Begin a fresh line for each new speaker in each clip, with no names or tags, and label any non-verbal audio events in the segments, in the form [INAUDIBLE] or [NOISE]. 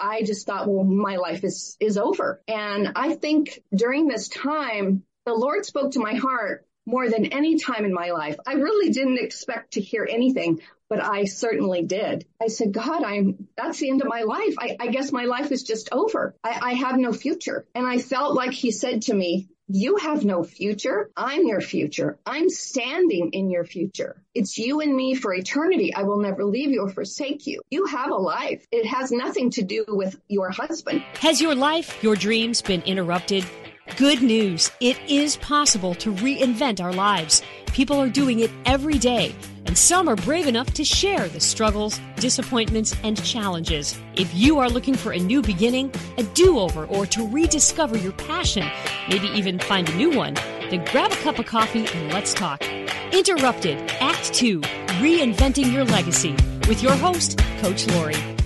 I just thought, well, my life is, is over. And I think during this time, the Lord spoke to my heart more than any time in my life. I really didn't expect to hear anything, but I certainly did. I said, God, I'm, that's the end of my life. I, I guess my life is just over. I, I have no future. And I felt like he said to me, you have no future. I'm your future. I'm standing in your future. It's you and me for eternity. I will never leave you or forsake you. You have a life. It has nothing to do with your husband.
Has your life, your dreams been interrupted? Good news. It is possible to reinvent our lives. People are doing it every day, and some are brave enough to share the struggles, disappointments, and challenges. If you are looking for a new beginning, a do over, or to rediscover your passion, maybe even find a new one, then grab a cup of coffee and let's talk. Interrupted, Act 2 Reinventing Your Legacy with your host, Coach Laurie.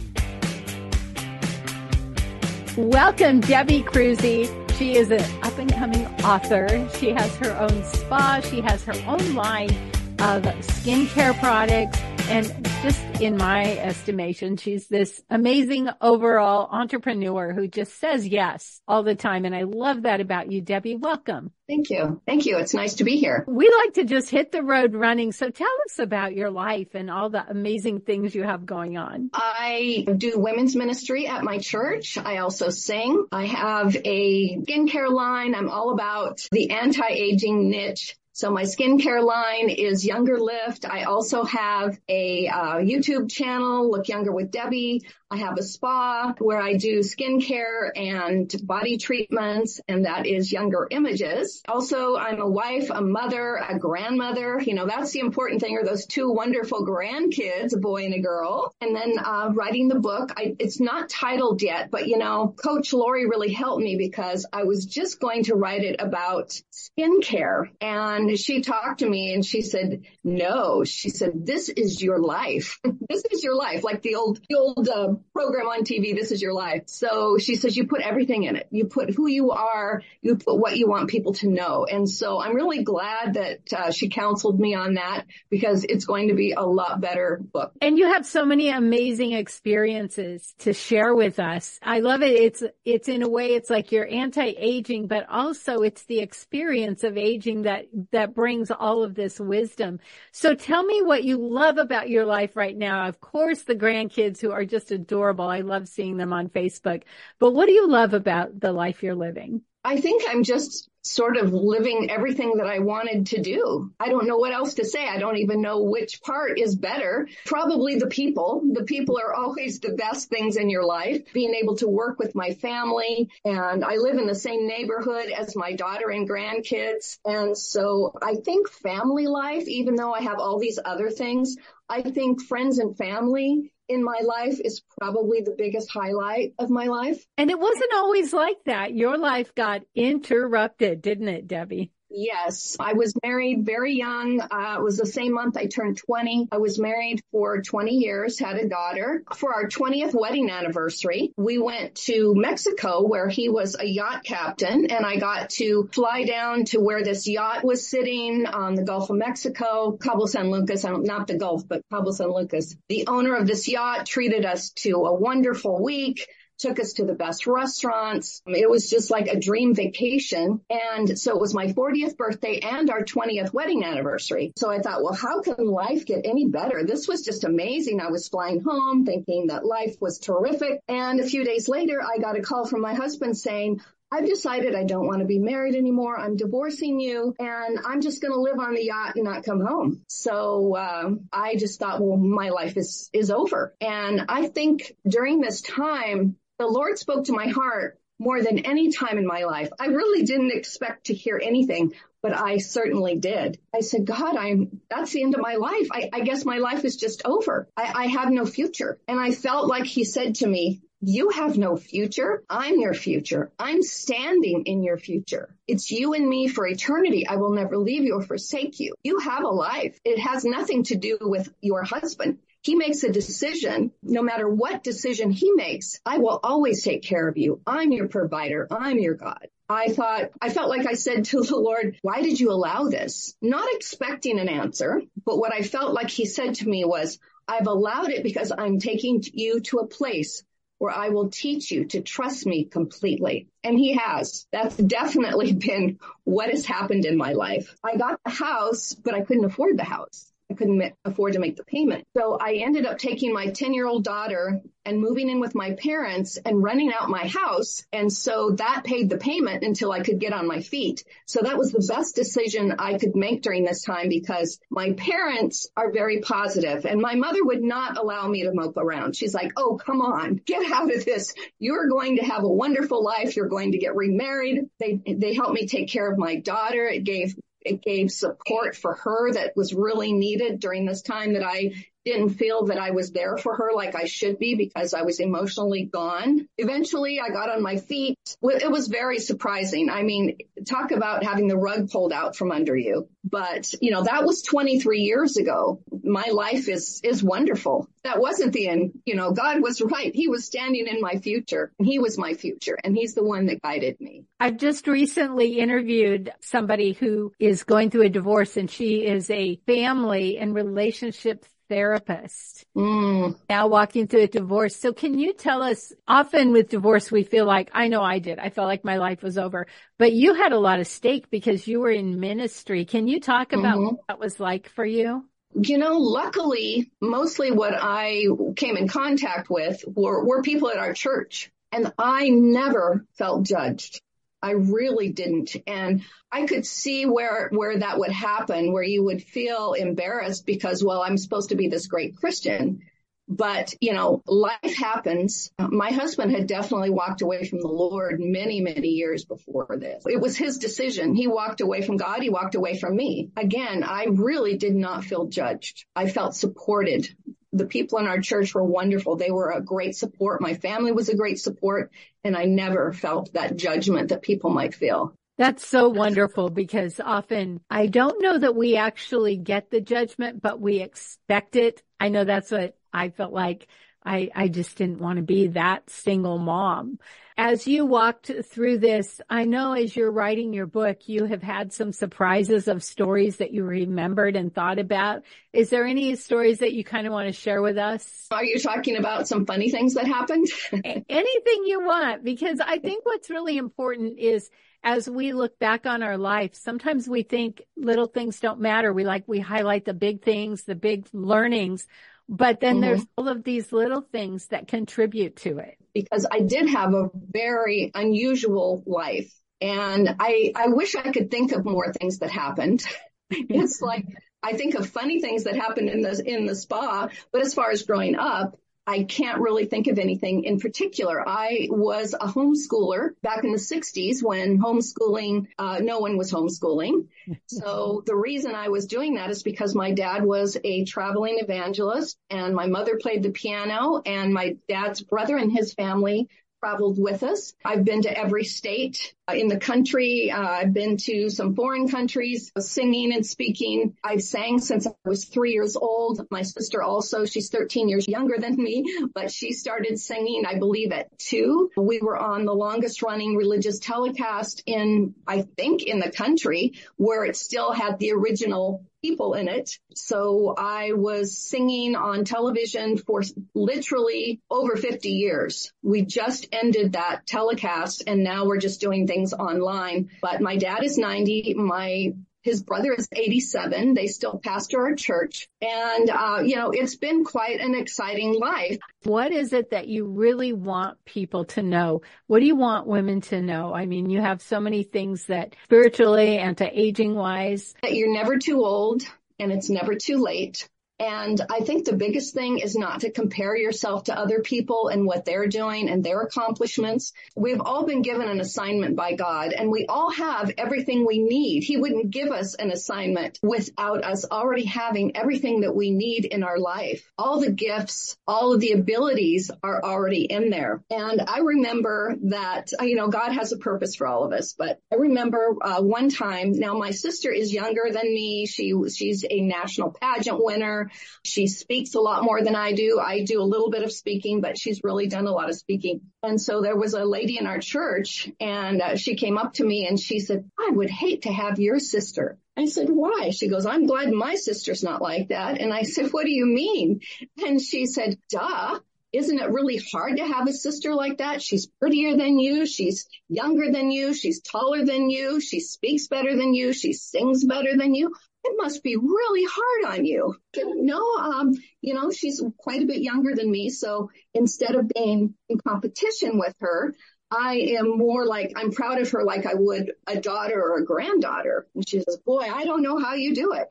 Welcome, Debbie Kroeze. She is an up and coming author. She has her own spa. She has her own line of skincare products. And just in my estimation, she's this amazing overall entrepreneur who just says yes all the time. And I love that about you, Debbie. Welcome.
Thank you. Thank you. It's nice to be here.
We like to just hit the road running. So tell us about your life and all the amazing things you have going on.
I do women's ministry at my church. I also sing. I have a skincare line. I'm all about the anti-aging niche so my skincare line is Younger Lift. I also have a uh, YouTube channel, Look Younger with Debbie. I have a spa where I do skincare and body treatments, and that is Younger Images. Also, I'm a wife, a mother, a grandmother. You know, that's the important thing are those two wonderful grandkids, a boy and a girl. And then uh, writing the book. I, it's not titled yet, but you know, Coach Laurie really helped me because I was just going to write it about skincare. And she talked to me and she said, no, she said, this is your life. [LAUGHS] this is your life. Like the old, the old, uh, program on TV, This Is Your Life. So she says you put everything in it. You put who you are, you put what you want people to know. And so I'm really glad that uh, she counseled me on that because it's going to be a lot better book.
And you have so many amazing experiences to share with us. I love it. It's, it's in a way, it's like you're anti-aging, but also it's the experience of aging that, that brings all of this wisdom. So tell me what you love about your life right now. Of course, the grandkids who are just adorable. I love seeing them on Facebook. But what do you love about the life you're living?
I think I'm just sort of living everything that I wanted to do. I don't know what else to say. I don't even know which part is better. Probably the people. The people are always the best things in your life. Being able to work with my family and I live in the same neighborhood as my daughter and grandkids. And so I think family life, even though I have all these other things, I think friends and family in my life is probably the biggest highlight of my life.
And it wasn't always like that. Your life got interrupted, didn't it, Debbie?
Yes, I was married very young. Uh, it was the same month I turned 20. I was married for 20 years, had a daughter. For our 20th wedding anniversary, we went to Mexico where he was a yacht captain and I got to fly down to where this yacht was sitting on the Gulf of Mexico, Cabo San Lucas, not the Gulf, but Cabo San Lucas. The owner of this yacht treated us to a wonderful week took us to the best restaurants. It was just like a dream vacation. And so it was my 40th birthday and our 20th wedding anniversary. So I thought, well, how can life get any better? This was just amazing. I was flying home thinking that life was terrific. And a few days later, I got a call from my husband saying, I've decided I don't want to be married anymore. I'm divorcing you and I'm just going to live on the yacht and not come home. So, uh, I just thought, well, my life is, is over. And I think during this time, the Lord spoke to my heart more than any time in my life. I really didn't expect to hear anything, but I certainly did. I said, God, I'm, that's the end of my life. I, I guess my life is just over. I, I have no future. And I felt like he said to me, you have no future. I'm your future. I'm standing in your future. It's you and me for eternity. I will never leave you or forsake you. You have a life. It has nothing to do with your husband he makes a decision, no matter what decision he makes, I will always take care of you. I'm your provider. I'm your God. I thought, I felt like I said to the Lord, why did you allow this? Not expecting an answer, but what I felt like he said to me was, I've allowed it because I'm taking you to a place where I will teach you to trust me completely. And he has. That's definitely [LAUGHS] been what has happened in my life. I got the house, but I couldn't afford the house. I couldn't afford to make the payment. So I ended up taking my 10 year old daughter and moving in with my parents and renting out my house. And so that paid the payment until I could get on my feet. So that was the best decision I could make during this time because my parents are very positive and my mother would not allow me to mope around. She's like, Oh, come on, get out of this. You're going to have a wonderful life. You're going to get remarried. They, they helped me take care of my daughter. It gave it gave support for her that was really needed during this time that I didn't feel that I was there for her like I should be because I was emotionally gone. Eventually I got on my feet. It was very surprising. I mean, talk about having the rug pulled out from under you. But, you know, that was 23 years ago. My life is, is wonderful. That wasn't the end. You know, God was right. He was standing in my future. He was my future and he's the one that guided me.
I've just recently interviewed somebody who is going through a divorce and she is a family and relationship therapist mm. now walking through a divorce. So can you tell us often with divorce, we feel like, I know I did. I felt like my life was over, but you had a lot of stake because you were in ministry. Can you talk about mm-hmm. what that was like for you?
You know, luckily, mostly what I came in contact with were, were people at our church and I never felt judged. I really didn't. And I could see where, where that would happen, where you would feel embarrassed because, well, I'm supposed to be this great Christian. But, you know, life happens. My husband had definitely walked away from the Lord many, many years before this. It was his decision. He walked away from God. He walked away from me. Again, I really did not feel judged. I felt supported the people in our church were wonderful. They were a great support. My family was a great support and I never felt that judgment that people might feel.
That's so wonderful because often I don't know that we actually get the judgment, but we expect it. I know that's what I felt like. I, I just didn't want to be that single mom. As you walked through this, I know as you're writing your book, you have had some surprises of stories that you remembered and thought about. Is there any stories that you kind of want to share with us?
Are you talking about some funny things that happened?
Anything you want, because I think what's really important is as we look back on our life, sometimes we think little things don't matter. We like, we highlight the big things, the big learnings, but then mm-hmm. there's all of these little things that contribute to it.
Because I did have a very unusual life and I, I wish I could think of more things that happened. [LAUGHS] it's like, I think of funny things that happened in the, in the spa, but as far as growing up, I can't really think of anything in particular. I was a homeschooler back in the 60s when homeschooling, uh, no one was homeschooling. [LAUGHS] so the reason I was doing that is because my dad was a traveling evangelist and my mother played the piano and my dad's brother and his family traveled with us. I've been to every state uh, in the country. Uh, I've been to some foreign countries singing and speaking. I've sang since I was three years old. My sister also, she's 13 years younger than me, but she started singing, I believe at two. We were on the longest running religious telecast in, I think in the country where it still had the original people in it. So I was singing on television for literally over 50 years. We just ended that telecast and now we're just doing things online. But my dad is 90. My his brother is 87. They still pastor our church. And, uh, you know, it's been quite an exciting life.
What is it that you really want people to know? What do you want women to know? I mean, you have so many things that spiritually, anti-aging wise.
That you're never too old and it's never too late. And I think the biggest thing is not to compare yourself to other people and what they're doing and their accomplishments. We've all been given an assignment by God and we all have everything we need. He wouldn't give us an assignment without us already having everything that we need in our life. All the gifts, all of the abilities are already in there. And I remember that, you know, God has a purpose for all of us, but I remember uh, one time, now my sister is younger than me. She, she's a national pageant winner. She speaks a lot more than I do. I do a little bit of speaking, but she's really done a lot of speaking. And so there was a lady in our church and uh, she came up to me and she said, I would hate to have your sister. I said, why? She goes, I'm glad my sister's not like that. And I said, what do you mean? And she said, duh isn't it really hard to have a sister like that? She's prettier than you. She's younger than you. She's taller than you. She speaks better than you. She sings better than you. It must be really hard on you. No, um, you know, she's quite a bit younger than me. So instead of being in competition with her, I am more like, I'm proud of her like I would a daughter or a granddaughter. And she says, boy, I don't know how you do it.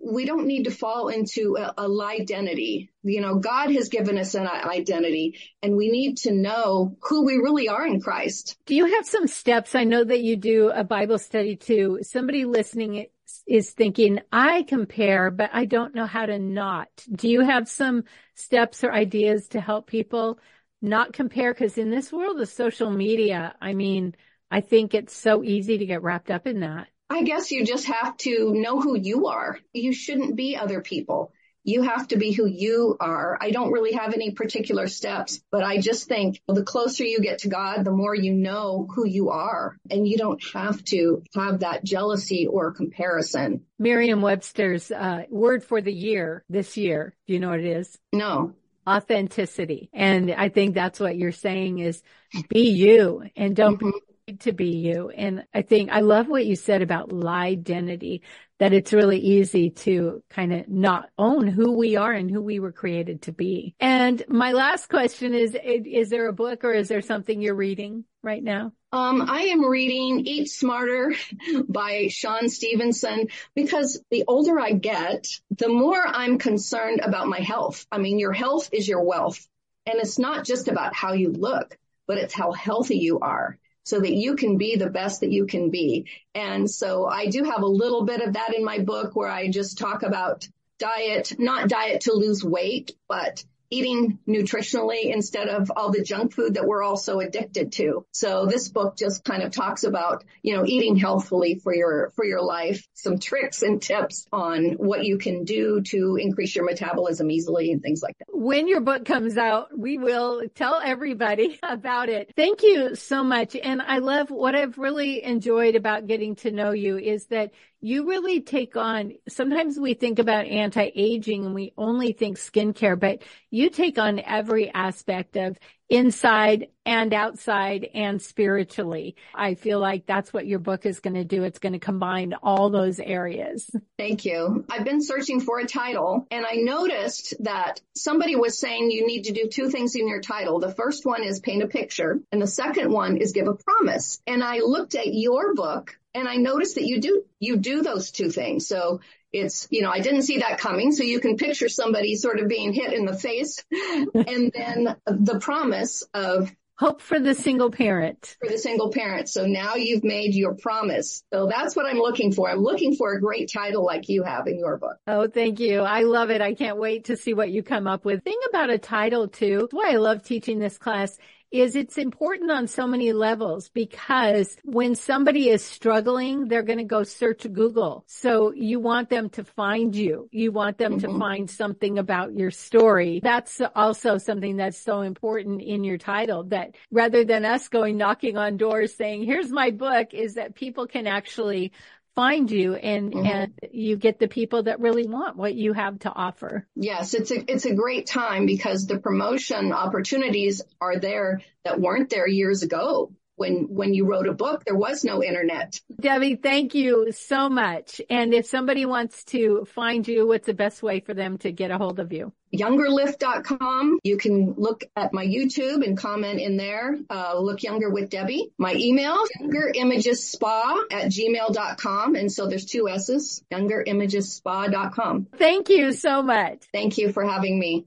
We don't need to fall into a, a identity. You know, God has given us an identity and we need to know who we really are in Christ.
Do you have some steps? I know that you do a Bible study too. Somebody listening is thinking, I compare, but I don't know how to not. Do you have some steps or ideas to help people not compare because in this world of social media, I mean, I think it's so easy to get wrapped up in that.
I guess you just have to know who you are. You shouldn't be other people. You have to be who you are. I don't really have any particular steps, but I just think the closer you get to God, the more you know who you are. And you don't have to have that jealousy or comparison.
Merriam Webster's uh, word for the year this year. Do you know what it is?
No
authenticity. And I think that's what you're saying is be you and don't mm-hmm. need to be you. And I think I love what you said about lie identity, that it's really easy to kind of not own who we are and who we were created to be. And my last question is, is there a book or is there something you're reading right now?
Um, I am reading Eat Smarter [LAUGHS] by Shawn Stevenson because the older I get, the more I'm concerned about my health. I mean, your health is your wealth and it's not just about how you look, but it's how healthy you are so that you can be the best that you can be. And so I do have a little bit of that in my book where I just talk about diet, not diet to lose weight, but eating nutritionally instead of all the junk food that we're all so addicted to. So this book just kind of talks about, you know, eating healthfully for your, for your life, some tricks and tips on what you can do to increase your metabolism easily and things like that.
When your book comes out, we will tell everybody [LAUGHS] about it. Thank you so much. And I love what I've really enjoyed about getting to know you is that you really take on, sometimes we think about anti-aging and we only think skincare, but you take on every aspect of inside and outside and spiritually. I feel like that's what your book is going to do. It's going to combine all those areas.
Thank you. I've been searching for a title and I noticed that somebody was saying you need to do two things in your title. The first one is paint a picture and the second one is give a promise. And I looked at your book and I noticed that you do, you do those two things. So it's, you know, I didn't see that coming. So you can picture somebody sort of being hit in the face [LAUGHS] and then the promise of
Hope for the single parent.
For the single parent. So now you've made your promise. So that's what I'm looking for. I'm looking for a great title like you have in your book.
Oh, thank you. I love it. I can't wait to see what you come up with. Thing about a title too, why I love teaching this class is it's important on so many levels because when somebody is struggling, they're going to go search Google. So you want them to find you. You want them mm-hmm. to find something about your story. That's also something that's so important in your title that rather than us going knocking on doors saying, here's my book is that people can actually find you and mm-hmm. and you get the people that really want what you have to offer.
Yes, it's a it's a great time because the promotion opportunities are there that weren't there years ago when when you wrote a book there was no internet.
Debbie thank you so much. And if somebody wants to find you what's the best way for them to get a hold of you?
Youngerlift.com you can look at my youtube and comment in there. Uh, look younger with debbie. My email youngerimagesSpa at gmail.com and so there's two s's youngerimagesSpa.com
thank you so much.
Thank you for having me.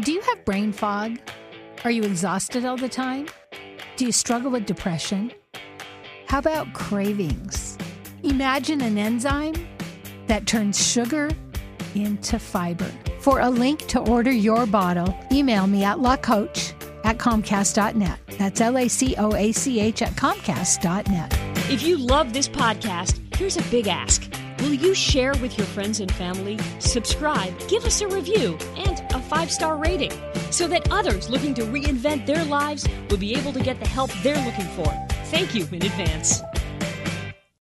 Do you have brain fog? Are you exhausted all the time do you struggle with depression? How about cravings? Imagine an enzyme that turns sugar into fiber. For a link to order your bottle, email me at lacoach at comcast.net. That's L A C O A C H at comcast.net.
If you love this podcast, here's a big ask. Will you share with your friends and family, subscribe, give us a review, and five star rating? so that others looking to reinvent their lives will be able to get the help they're looking for. Thank you in advance.